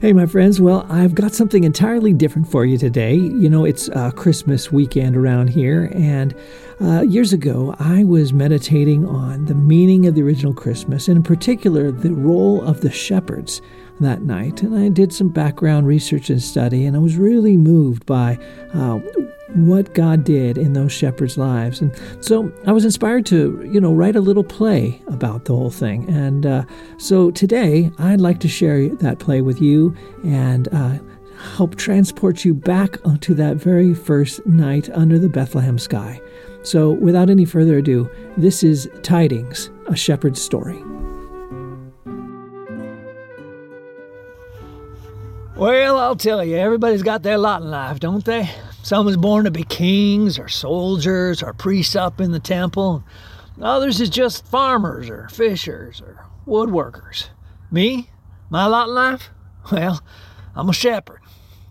Hey, my friends. Well, I've got something entirely different for you today. You know, it's uh, Christmas weekend around here, and uh, years ago, I was meditating on the meaning of the original Christmas, and in particular, the role of the shepherds that night. And I did some background research and study, and I was really moved by uh, what God did in those shepherds' lives. And so I was inspired to, you know, write a little play about the whole thing. And uh, so today I'd like to share that play with you and uh, help transport you back onto that very first night under the Bethlehem sky. So without any further ado, this is Tidings, a shepherd's story. Well, I'll tell you, everybody's got their lot in life, don't they? Some was born to be kings or soldiers or priests up in the temple. Others is just farmers or fishers or woodworkers. Me? My lot in life? Well, I'm a shepherd.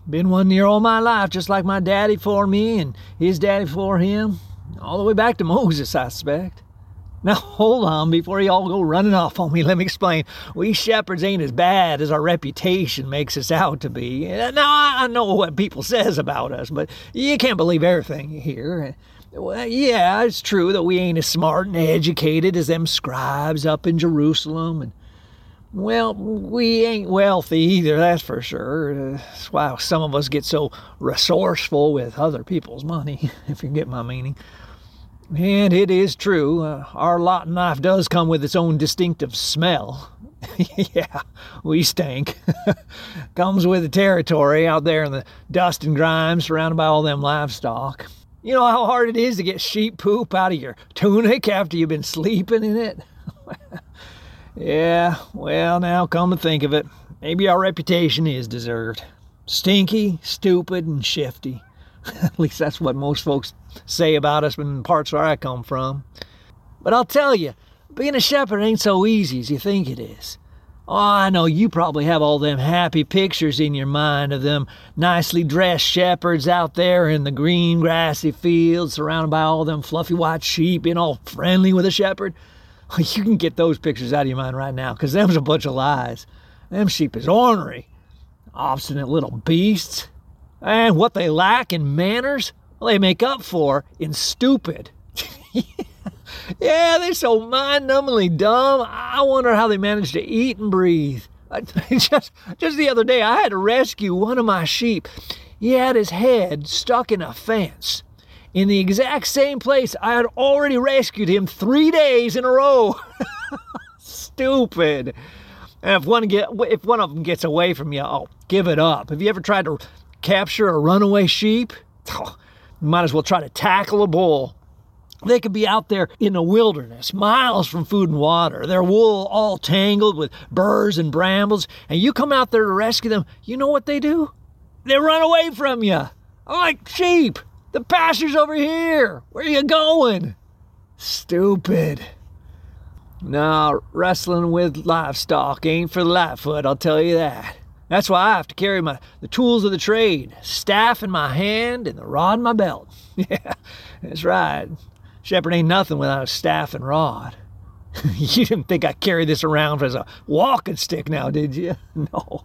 Been one near all my life, just like my daddy for me and his daddy for him. All the way back to Moses, I suspect. Now hold on before you all go running off on me. Let me explain. We shepherds ain't as bad as our reputation makes us out to be. Eh, now I know what people says about us, but you can't believe everything you hear. Eh, well, yeah, it's true that we ain't as smart and educated as them scribes up in Jerusalem, and well, we ain't wealthy either, that's for sure. Eh, that's why some of us get so resourceful with other people's money, if you get my meaning. And it is true, uh, our lot in life does come with its own distinctive smell. yeah, we stink. Comes with the territory out there in the dust and grime surrounded by all them livestock. You know how hard it is to get sheep poop out of your tunic after you've been sleeping in it? yeah, well, now come to think of it, maybe our reputation is deserved. Stinky, stupid, and shifty. At least that's what most folks say about us in parts where I come from. But I'll tell you, being a shepherd ain't so easy as you think it is. Oh, I know you probably have all them happy pictures in your mind of them nicely dressed shepherds out there in the green grassy fields surrounded by all them fluffy white sheep being all friendly with a shepherd. You can get those pictures out of your mind right now, 'cause them's a bunch of lies. Them sheep is ornery, obstinate little beasts. And what they lack in manners, well, they make up for in stupid. yeah, they're so mind numbingly dumb. I wonder how they manage to eat and breathe. just, just the other day, I had to rescue one of my sheep. He had his head stuck in a fence in the exact same place I had already rescued him three days in a row. Stupid. And if one get if one of them gets away from you, oh, give it up. Have you ever tried to capture a runaway sheep? Oh, might as well try to tackle a bull. They could be out there in the wilderness, miles from food and water, their wool all tangled with burrs and brambles, and you come out there to rescue them. You know what they do? They run away from you. Like sheep. The pasture's over here. Where are you going? Stupid. Now, wrestling with livestock ain't for the lightfoot, I'll tell you that. That's why I have to carry my the tools of the trade, staff in my hand and the rod in my belt. Yeah, that's right. Shepherd ain't nothing without a staff and rod. you didn't think I carried this around as a walking stick now, did you? No.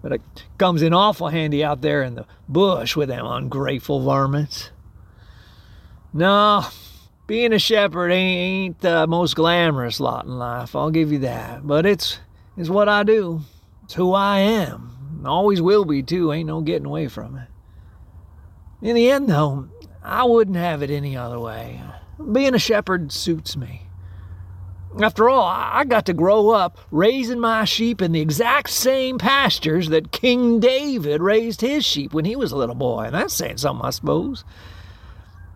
But it comes in awful handy out there in the bush with them ungrateful varmints. No, being a shepherd ain't the most glamorous lot in life, I'll give you that. But it's, it's what I do. It's who I am. Always will be, too. Ain't no getting away from it. In the end, though, I wouldn't have it any other way. Being a shepherd suits me. After all, I got to grow up raising my sheep in the exact same pastures that King David raised his sheep when he was a little boy, and that's saying something, I suppose.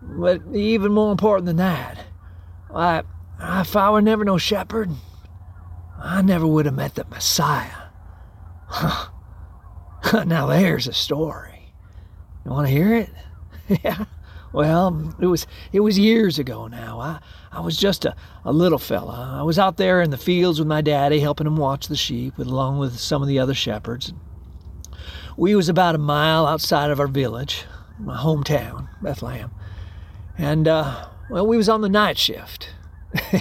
But even more important than that, I, if I were never no shepherd, I never would have met the Messiah. Huh. now there's a story. You want to hear it? yeah. Well, it was it was years ago now. I I was just a, a little fella. I was out there in the fields with my daddy, helping him watch the sheep, along with some of the other shepherds. We was about a mile outside of our village, my hometown, Bethlehem, and uh, well, we was on the night shift.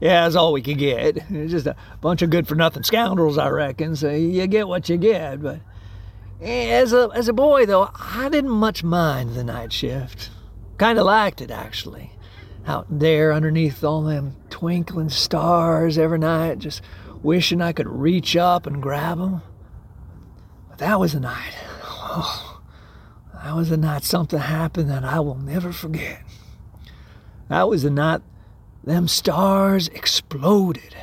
yeah, that's all we could get. It's just a bunch of good for nothing scoundrels, I reckon. So you get what you get. But as a as a boy, though, I didn't much mind the night shift. Kind of liked it actually. Out there underneath all them twinkling stars every night, just wishing I could reach up and grab them. But that was a night. Oh, that was a night something happened that I will never forget. That was the night them stars exploded.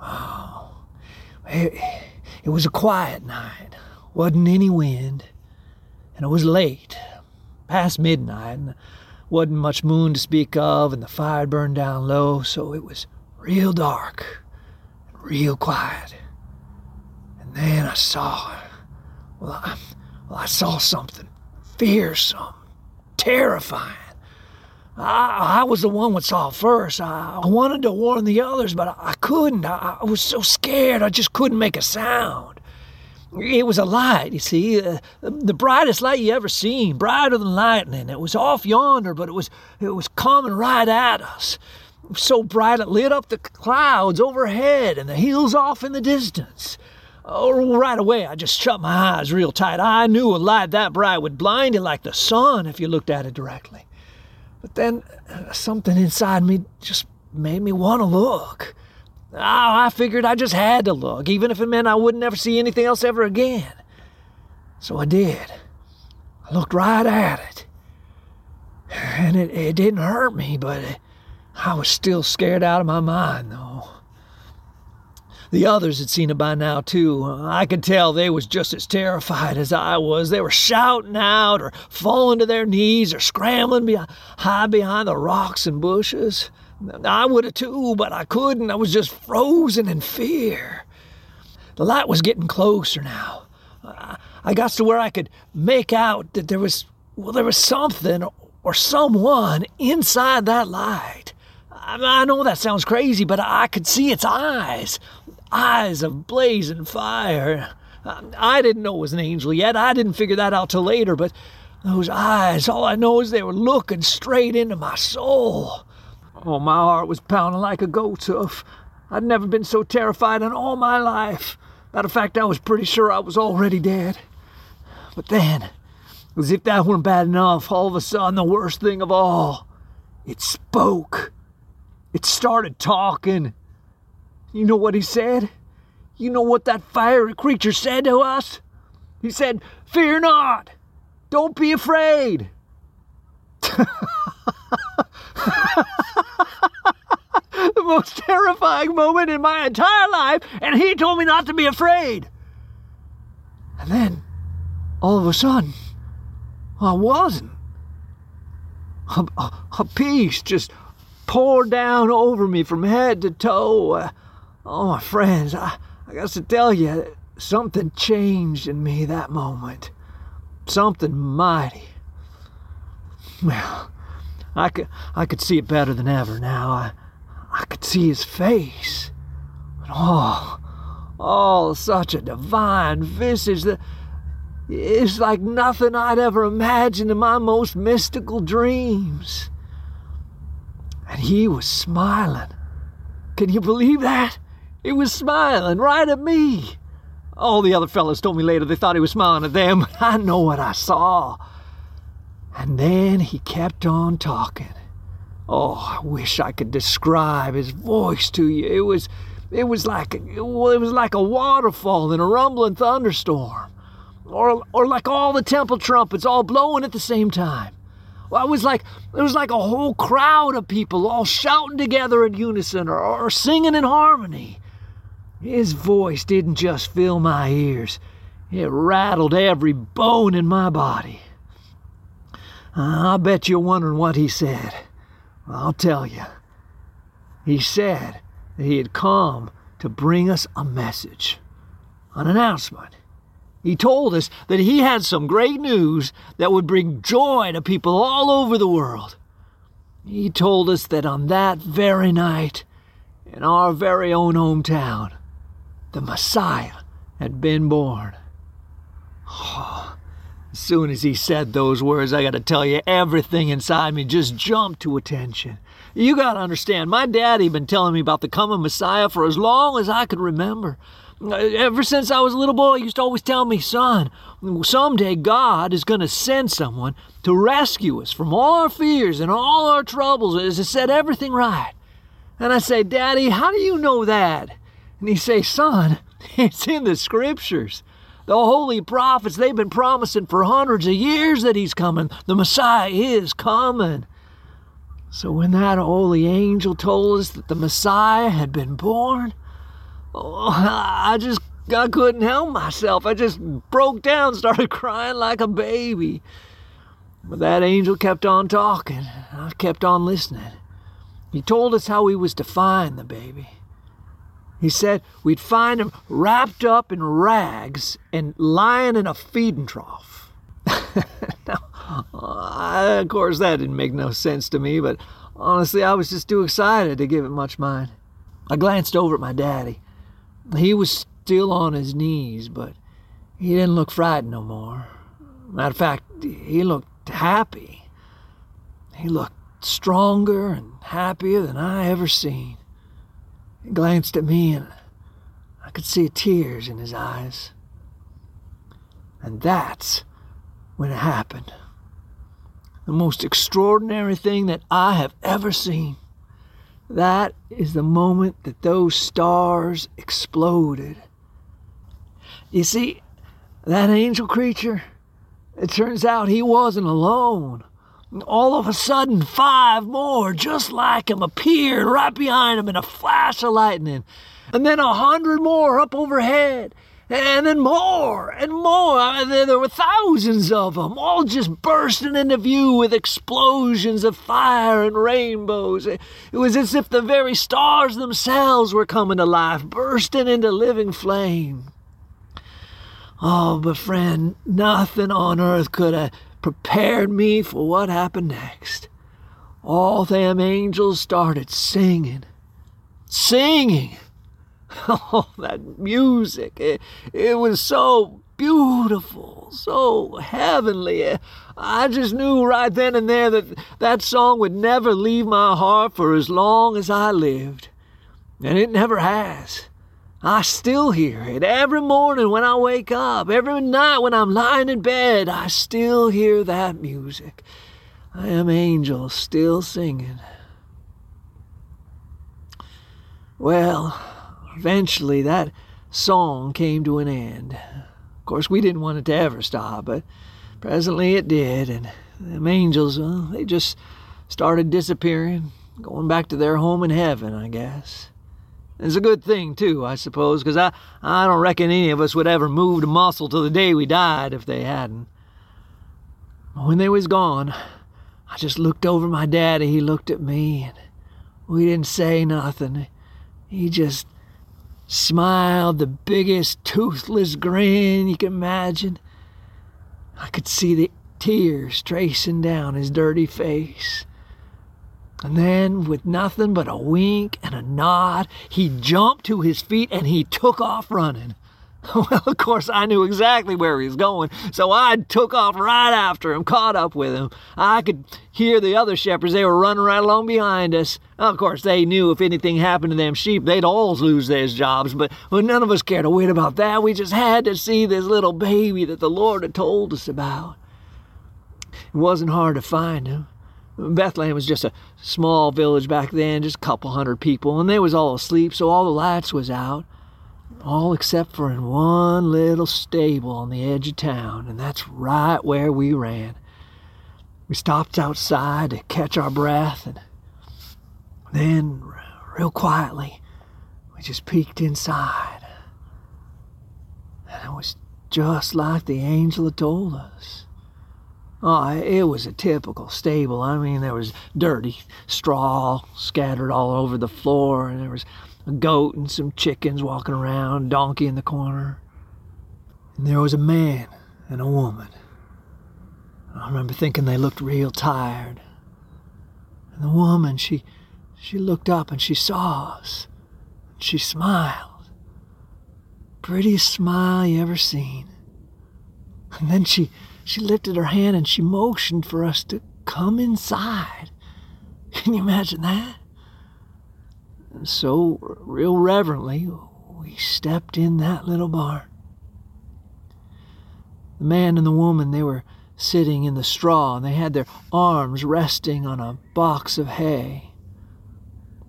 Oh, it, it was a quiet night. Wasn't any wind. And it was late, past midnight, and wasn't much moon to speak of, and the fire burned down low, so it was real dark and real quiet. And then I saw, well, I, well, I saw something fearsome, terrifying. I, I was the one that saw it first. I, I wanted to warn the others, but I, I couldn't. I, I was so scared, I just couldn't make a sound. It was a light, you see, uh, the brightest light you ever seen, brighter than lightning. It was off yonder, but it was it was coming right at us. So bright it lit up the clouds overhead and the hills off in the distance. Oh, right away, I just shut my eyes real tight. I knew a light that bright would blind you like the sun if you looked at it directly. But then uh, something inside me just made me want to look. Oh, I figured I just had to look, even if it meant I wouldn't ever see anything else ever again. So I did. I looked right at it. And it, it didn't hurt me, but it, I was still scared out of my mind, though. The others had seen it by now, too. I could tell they was just as terrified as I was. They were shouting out or falling to their knees or scrambling be- high behind the rocks and bushes. I would have too, but I couldn't. I was just frozen in fear. The light was getting closer now. I got to where I could make out that there was, well, there was something or someone inside that light. I know that sounds crazy, but I could see its eyes eyes of blazing fire. Um, I didn't know it was an angel yet. I didn't figure that out till later, but those eyes, all I know is they were looking straight into my soul. Oh, my heart was pounding like a goat's hoof. I'd never been so terrified in all my life. Matter of fact, I was pretty sure I was already dead. But then, as if that weren't bad enough, all of a sudden, the worst thing of all, it spoke. It started talking. You know what he said? You know what that fiery creature said to us? He said, Fear not! Don't be afraid! the most terrifying moment in my entire life, and he told me not to be afraid. And then, all of a sudden, I wasn't. A, a, a peace just poured down over me from head to toe. Uh, Oh, my friends, I, I got to tell you, something changed in me that moment. Something mighty. Well, I could, I could see it better than ever now. I, I could see his face. oh, oh, such a divine visage that is like nothing I'd ever imagined in my most mystical dreams. And he was smiling. Can you believe that? He was smiling right at me. All the other fellows told me later they thought he was smiling at them, I know what I saw. And then he kept on talking. Oh, I wish I could describe his voice to you. It was it was like well, it was like a waterfall in a rumbling thunderstorm. Or or like all the temple trumpets all blowing at the same time. Well, it was like it was like a whole crowd of people all shouting together in unison or, or singing in harmony. His voice didn't just fill my ears, it rattled every bone in my body. I bet you're wondering what he said. I'll tell you. He said that he had come to bring us a message, an announcement. He told us that he had some great news that would bring joy to people all over the world. He told us that on that very night, in our very own hometown, the Messiah had been born. Oh, As soon as he said those words, I got to tell you, everything inside me just jumped to attention. You got to understand, my daddy been telling me about the coming Messiah for as long as I could remember. Ever since I was a little boy, he used to always tell me, son, someday God is going to send someone to rescue us from all our fears and all our troubles, and to set everything right. And I say, Daddy, how do you know that? And he say, son, it's in the scriptures. The holy prophets, they've been promising for hundreds of years that he's coming. The Messiah is coming. So when that holy angel told us that the Messiah had been born, oh, I just I couldn't help myself. I just broke down, started crying like a baby. But that angel kept on talking. I kept on listening. He told us how he was to find the baby. He said we'd find him wrapped up in rags and lying in a feeding trough. now, uh, of course, that didn't make no sense to me, but honestly, I was just too excited to give it much mind. I glanced over at my daddy. He was still on his knees, but he didn't look frightened no more. Matter of fact, he looked happy. He looked stronger and happier than I ever seen. He glanced at me and I could see tears in his eyes. And that's when it happened the most extraordinary thing that I have ever seen. That is the moment that those stars exploded. You see, that angel creature, it turns out he wasn't alone. All of a sudden, five more just like him appeared right behind him in a flash of lightning. And then a hundred more up overhead and then more and more. I mean, there were thousands of them, all just bursting into view with explosions of fire and rainbows. It was as if the very stars themselves were coming to life, bursting into living flame. Oh, but friend, nothing on earth could have prepared me for what happened next. All them angels started singing, singing. Oh, that music. It, it was so beautiful, so heavenly. I just knew right then and there that that song would never leave my heart for as long as I lived. And it never has. I still hear it every morning when I wake up, every night when I'm lying in bed. I still hear that music. I am angels still singing. Well, Eventually, that song came to an end. Of course, we didn't want it to ever stop, but presently it did, and them angels, well, they just started disappearing, going back to their home in heaven, I guess. It's a good thing, too, I suppose, because I, I don't reckon any of us would ever move a muscle till the day we died if they hadn't. When they was gone, I just looked over my daddy. He looked at me, and we didn't say nothing. He just smiled the biggest toothless grin you can imagine. I could see the tears tracing down his dirty face. And then, with nothing but a wink and a nod, he jumped to his feet and he took off running. Well, of course, I knew exactly where he was going, so I took off right after him, caught up with him. I could hear the other shepherds, they were running right along behind us. Of course, they knew if anything happened to them sheep, they'd all lose their jobs, but well, none of us cared a whit about that. We just had to see this little baby that the Lord had told us about. It wasn't hard to find him. Bethlehem was just a small village back then, just a couple hundred people, and they was all asleep, so all the lights was out all except for in one little stable on the edge of town, and that's right where we ran. We stopped outside to catch our breath, and then, real quietly, we just peeked inside. And it was just like the angel had told us. Oh, it was a typical stable. I mean, there was dirty straw scattered all over the floor, and there was a goat and some chickens walking around, donkey in the corner. And there was a man and a woman. I remember thinking they looked real tired. And the woman, she she looked up and she saw us. And she smiled. Prettiest smile you ever seen. And then she she lifted her hand and she motioned for us to come inside. Can you imagine that? And so, real reverently, we stepped in that little barn. The man and the woman, they were sitting in the straw and they had their arms resting on a box of hay.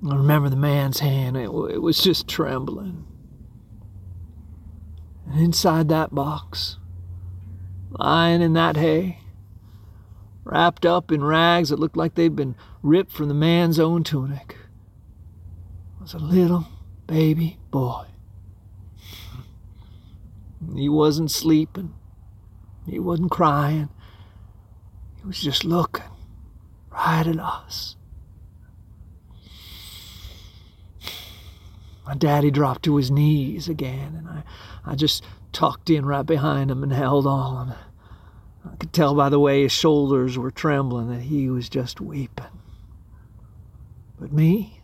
I remember the man's hand, it, it was just trembling. And inside that box, lying in that hay, wrapped up in rags that looked like they'd been ripped from the man's own tunic, was a little baby boy. He wasn't sleeping. He wasn't crying. He was just looking right at us. My daddy dropped to his knees again, and I, I just tucked in right behind him and held on. I could tell by the way his shoulders were trembling that he was just weeping. But me,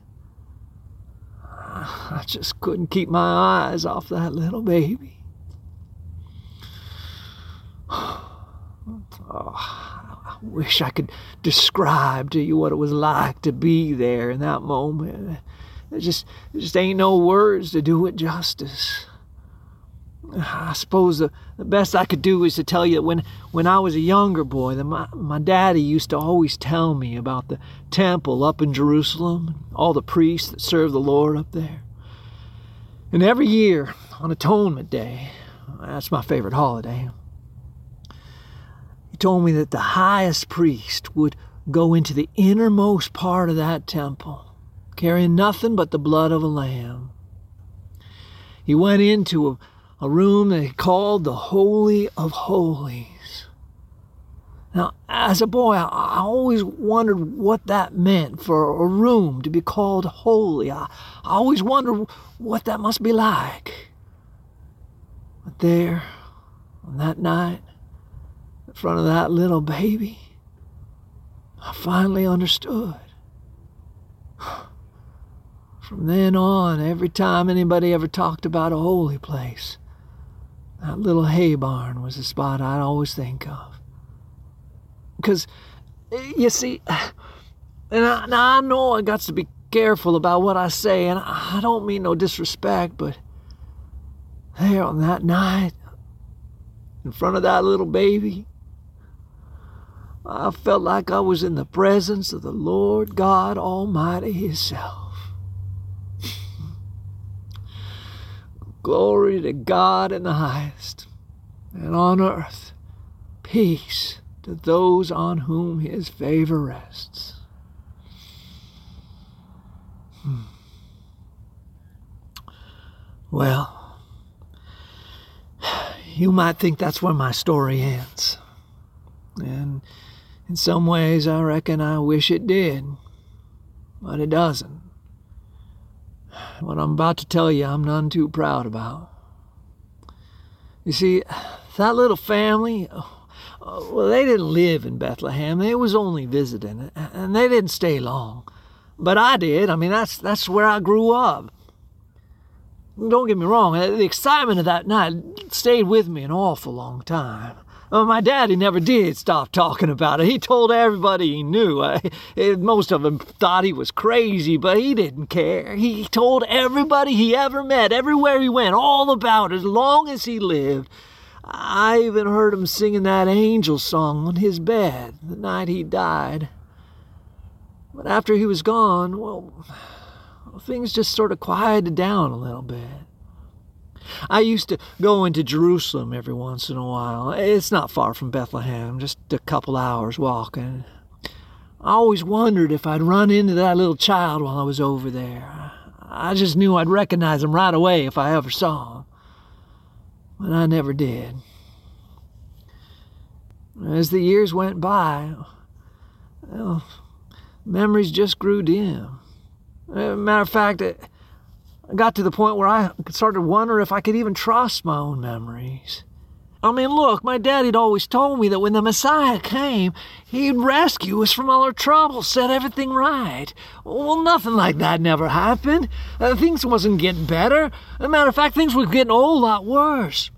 I just couldn't keep my eyes off that little baby. Oh, I wish I could describe to you what it was like to be there in that moment. There just, there just ain't no words to do it justice. I suppose the, the best I could do is to tell you that when, when I was a younger boy, that my, my daddy used to always tell me about the temple up in Jerusalem, and all the priests that serve the Lord up there. And every year on Atonement Day, that's my favorite holiday, he told me that the highest priest would go into the innermost part of that temple carrying nothing but the blood of a lamb. He went into a, a room they called the Holy of Holies. Now, as a boy, I, always wondered what that meant for a room to be called holy. I, I always wondered what that must be like. But there, on that night, in front of that little baby, I finally understood. From then on, every time anybody ever talked about a holy place, that little hay barn was the spot I'd always think of. Because, you see, and I, now I know I got to be careful about what I say, and I don't mean no disrespect, but there on that night, in front of that little baby, I felt like I was in the presence of the Lord God Almighty Himself. Glory to God in the highest, and on earth peace to those on whom his favor rests. Hmm. Well, you might think that's where my story ends. And in some ways, I reckon I wish it did, but it doesn't. What I'm about to tell you, I'm none too proud about. You see, that little family, uh, well, they didn't live in Bethlehem. They was only visiting, and they didn't stay long. But I did. I mean, that's that's where I grew up. Don't get me wrong. The excitement of that night stayed with me an awful long time. Well, my daddy never did stop talking about it. He told everybody he knew. Uh, most of them thought he was crazy, but he didn't care. He told everybody he ever met, everywhere he went, all about it as long as he lived. I even heard him singing that angel song on his bed the night he died. But after he was gone, well, things just sort of quieted down a little bit. I used to go into Jerusalem every once in a while. It's not far from Bethlehem, just a couple hours walking. I always wondered if I'd run into that little child while I was over there. I just knew I'd recognize him right away if I ever saw him. But I never did. As the years went by, well, memories just grew dim. Uh, matter of fact, I got to the point where I started to wonder if I could even trust my own memories. I mean, look, my daddy'd always told me that when the Messiah came, he'd rescue us from all our troubles, set everything right. Well, nothing like that never happened. Uh, things wasn't getting better. As a matter of fact, things were getting a whole lot worse.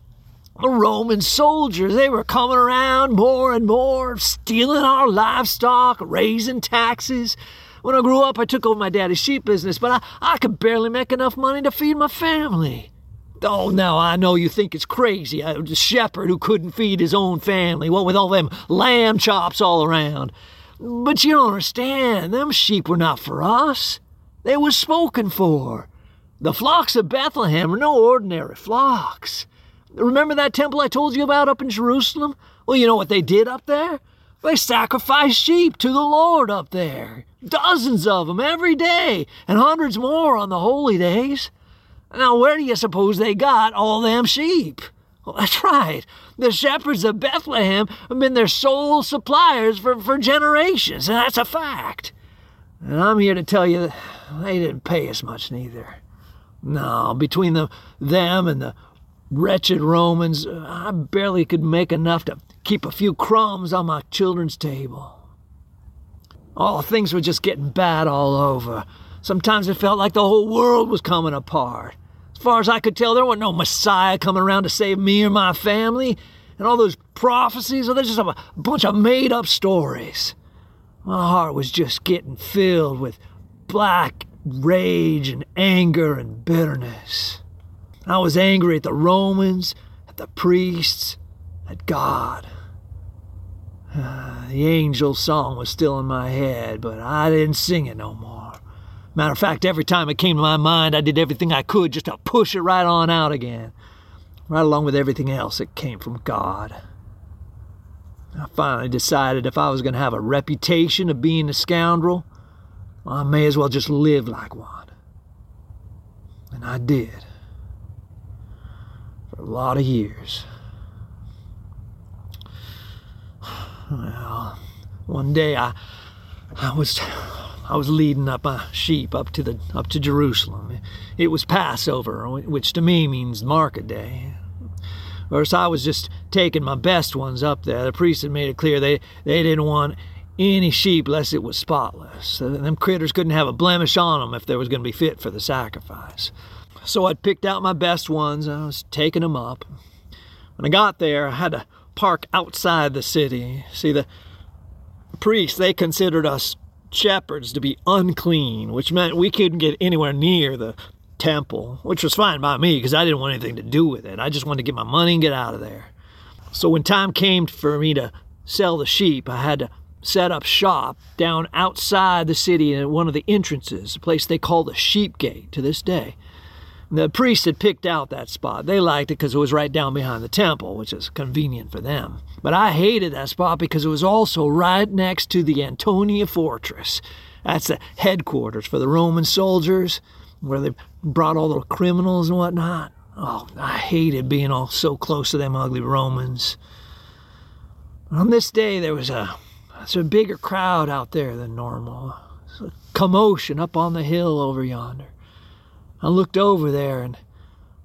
The Roman soldiers, they were coming around more and more, stealing our livestock, raising taxes. When I grew up, I took over my daddy's sheep business, but I, I could barely make enough money to feed my family. Oh, now I know you think it's crazy. A shepherd who couldn't feed his own family, what with all them lamb chops all around. But you don't understand, them sheep were not for us. They was spoken for. The flocks of Bethlehem are no ordinary flocks. Remember that temple I told you about up in Jerusalem? Well, you know what they did up there? They sacrificed sheep to the Lord up there. Dozens of them every day, and hundreds more on the holy days. Now, where do you suppose they got all them sheep? Well, that's right. The shepherds of Bethlehem have been their sole suppliers for, for generations, and that's a fact. And I'm here to tell you they didn't pay us much neither. No, between the, them and the wretched Romans, I barely could make enough to keep a few crumbs on my children's table. Oh, things were just getting bad all over. Sometimes it felt like the whole world was coming apart. As far as I could tell, there wasn't no Messiah coming around to save me or my family. And all those prophecies, oh, well, they're just a bunch of made up stories. My heart was just getting filled with black rage and anger and bitterness. I was angry at the Romans, at the priests, at God. The angel song was still in my head, but I didn't sing it no more. Matter of fact, every time it came to my mind, I did everything I could just to push it right on out again, right along with everything else that came from God. I finally decided if I was going to have a reputation of being a scoundrel, I may as well just live like one. And I did. For a lot of years. Well, one day I, I was, I was leading up a sheep up to the up to Jerusalem. It was Passover, which to me means market day. Course, I was just taking my best ones up there. The priest had made it clear they, they didn't want any sheep lest it was spotless. Them critters couldn't have a blemish on them if they was going to be fit for the sacrifice. So I'd picked out my best ones I was taking them up. When I got there, I had to park outside the city. See, the priests, they considered us shepherds to be unclean, which meant we couldn't get anywhere near the temple, which was fine by me because I didn't want anything to do with it. I just wanted to get my money and get out of there. So when time came for me to sell the sheep, I had to set up shop down outside the city at one of the entrances, a place they call the Sheep Gate to this day. The priests had picked out that spot. They liked it because it was right down behind the temple, which is convenient for them. But I hated that spot because it was also right next to the Antonia Fortress. That's the headquarters for the Roman soldiers, where they brought all the criminals and whatnot. Oh, I hated being all so close to them ugly Romans. On this day, there was a, was a bigger crowd out there than normal. a commotion up on the hill over yonder. I looked over there and,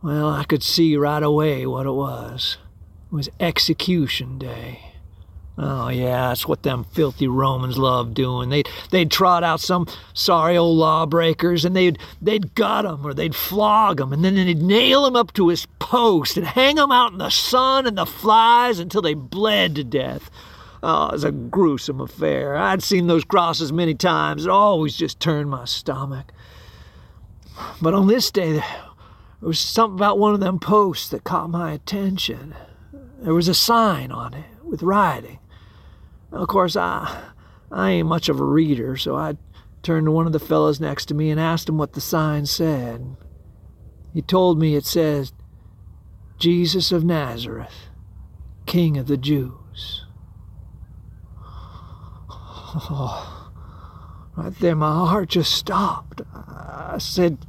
well, I could see right away what it was. It was execution day. Oh yeah, that's what them filthy Romans loved doing. They'd they'd trot out some sorry old lawbreakers, and they'd they'd gut 'em or they'd flog 'em, and then they'd nail 'em up to his post and hang 'em out in the sun and the flies until they bled to death. Oh, it was a gruesome affair. I'd seen those crosses many times. It always just turned my stomach. But on this day, there was something about one of them posts that caught my attention. There was a sign on it with writing. Of course, I, I ain't much of a reader, so I turned to one of the fellows next to me and asked him what the sign said. He told me it says, Jesus of Nazareth, King of the Jews. Oh, right there, my heart just stopped. I said,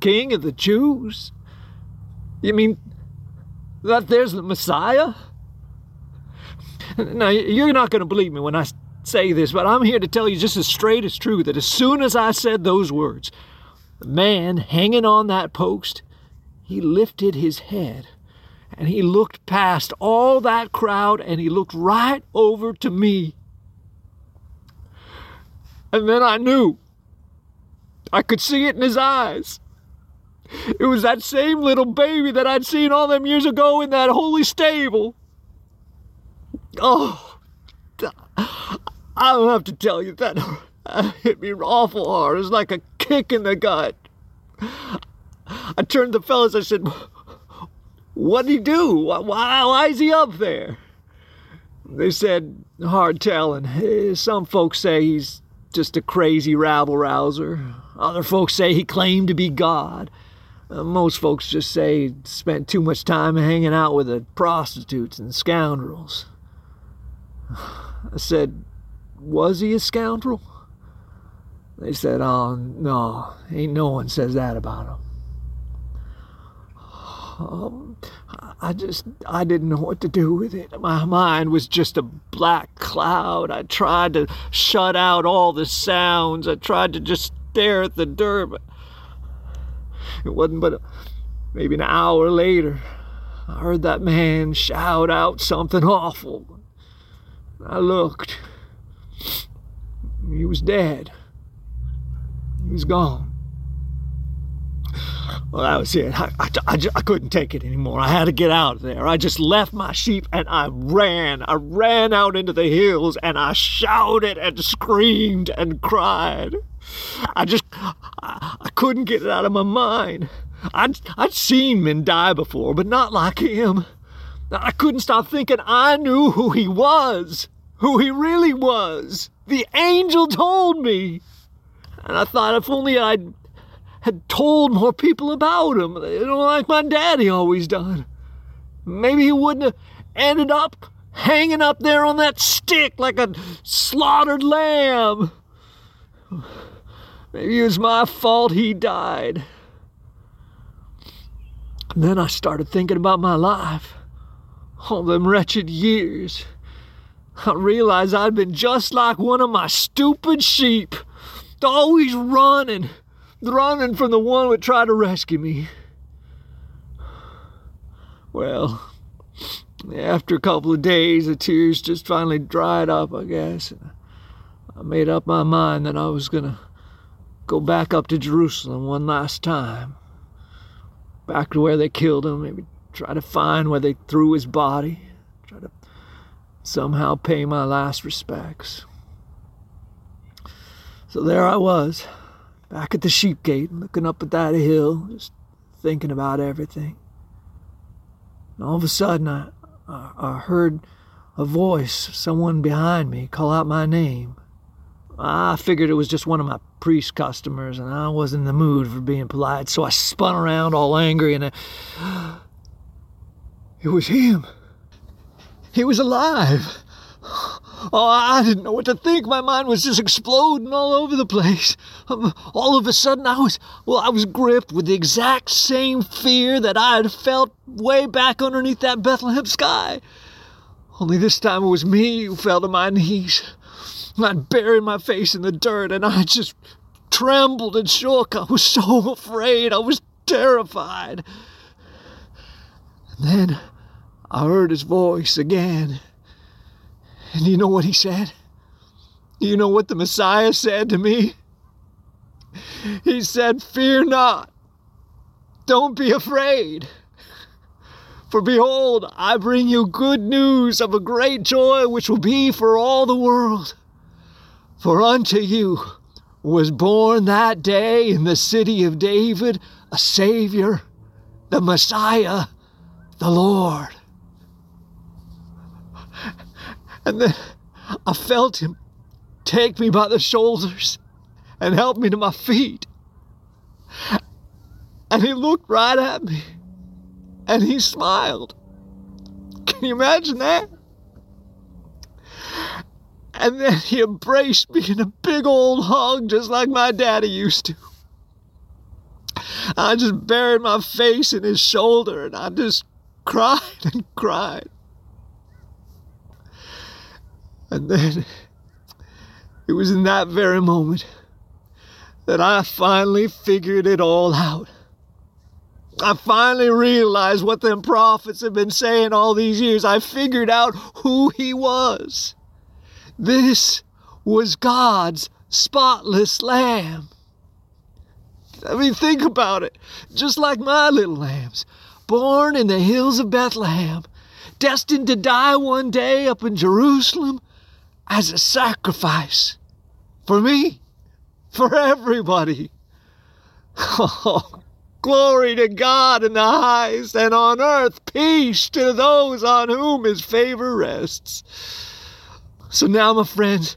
King of the Jews? You mean that there's the Messiah? Now, you're not going to believe me when I say this, but I'm here to tell you just as straight as true that as soon as I said those words, the man hanging on that post, he lifted his head and he looked past all that crowd and he looked right over to me. And then I knew. I could see it in his eyes. It was that same little baby that I'd seen all them years ago in that holy stable. Oh, I don't have to tell you that, that hit me awful hard. It was like a kick in the gut. I turned to the fellas. I said, "What'd he do? Why, why is he up there?" They said, "Hard telling. Eh, some folks say he's just a crazy rabble rouser. Other folks say he claimed to be God. Uh, most folks just say he spent too much time hanging out with the prostitutes and scoundrels." I said, Was he a scoundrel? They said, Oh, no, ain't no one says that about him. Um, I just, I didn't know what to do with it. My mind was just a black cloud. I tried to shut out all the sounds. I tried to just stare at the dirt, but it wasn't but a, maybe an hour later. I heard that man shout out something awful. I looked. He was dead. He was gone. Well, that was it. I, I, I, I, couldn't take it anymore. I had to get out of there. I just left my sheep and I ran. I ran out into the hills and I shouted and screamed and cried. I just, I, I couldn't get it out of my mind. I'd, I'd seen men die before, but not like him. I couldn't stop thinking I knew who he was, who he really was. The angel told me. And I thought if only I'd had told more people about him, you know, like my daddy always done. Maybe he wouldn't have ended up hanging up there on that stick like a slaughtered lamb. Maybe it was my fault he died. And then I started thinking about my life all them wretched years. I realized I'd been just like one of my stupid sheep, always running, running from the one that tried to rescue me. Well, after a couple of days, the tears just finally dried up, I guess. I made up my mind that I was going to go back up to Jerusalem one last time. Back to where they killed him, maybe try to find where they threw his body, try to somehow pay my last respects. So there I was, back at the sheep gate, looking up at that hill, just thinking about everything. And all of a sudden, I, I, I heard a voice, someone behind me, call out my name. I figured it was just one of my priest customers, and I wasn't in the mood for being polite, so I spun around all angry and I, it was him. He was alive. Oh, I didn't know what to think. My mind was just exploding all over the place. Um, all of a sudden, I was, well, I was gripped with the exact same fear that I had felt way back underneath that Bethlehem sky. Only this time it was me who fell to my knees. I'd buried my face in the dirt and I just trembled and shook. I was so afraid. I was terrified. And then I heard his voice again. And you know what he said? Do You know what the Messiah said to me? He said, Fear not, don't be afraid. For behold, I bring you good news of a great joy which will be for all the world. For unto you was born that day in the city of David a Savior, the Messiah, the Lord. And then I felt him take me by the shoulders and help me to my feet. And he looked right at me and he smiled. Can you imagine that? And then he embraced me in a big old hug, just like my daddy used to. I just buried my face in his shoulder and I just cried and cried. And then it was in that very moment that I finally figured it all out. I finally realized what them prophets have been saying all these years. I figured out who he was. This was God's spotless lamb. I mean, think about it. Just like my little lambs, born in the hills of Bethlehem, destined to die one day up in Jerusalem as a sacrifice for me, for everybody. Oh, glory to God in the highest, and on earth peace to those on whom his favor rests. So now, my friends,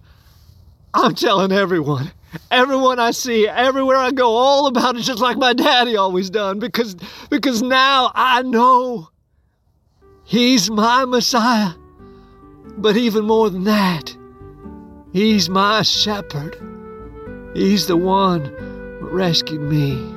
I'm telling everyone, everyone I see, everywhere I go, all about it just like my daddy always done, because because now I know he's my Messiah. But even more than that, he's my shepherd. He's the one who rescued me.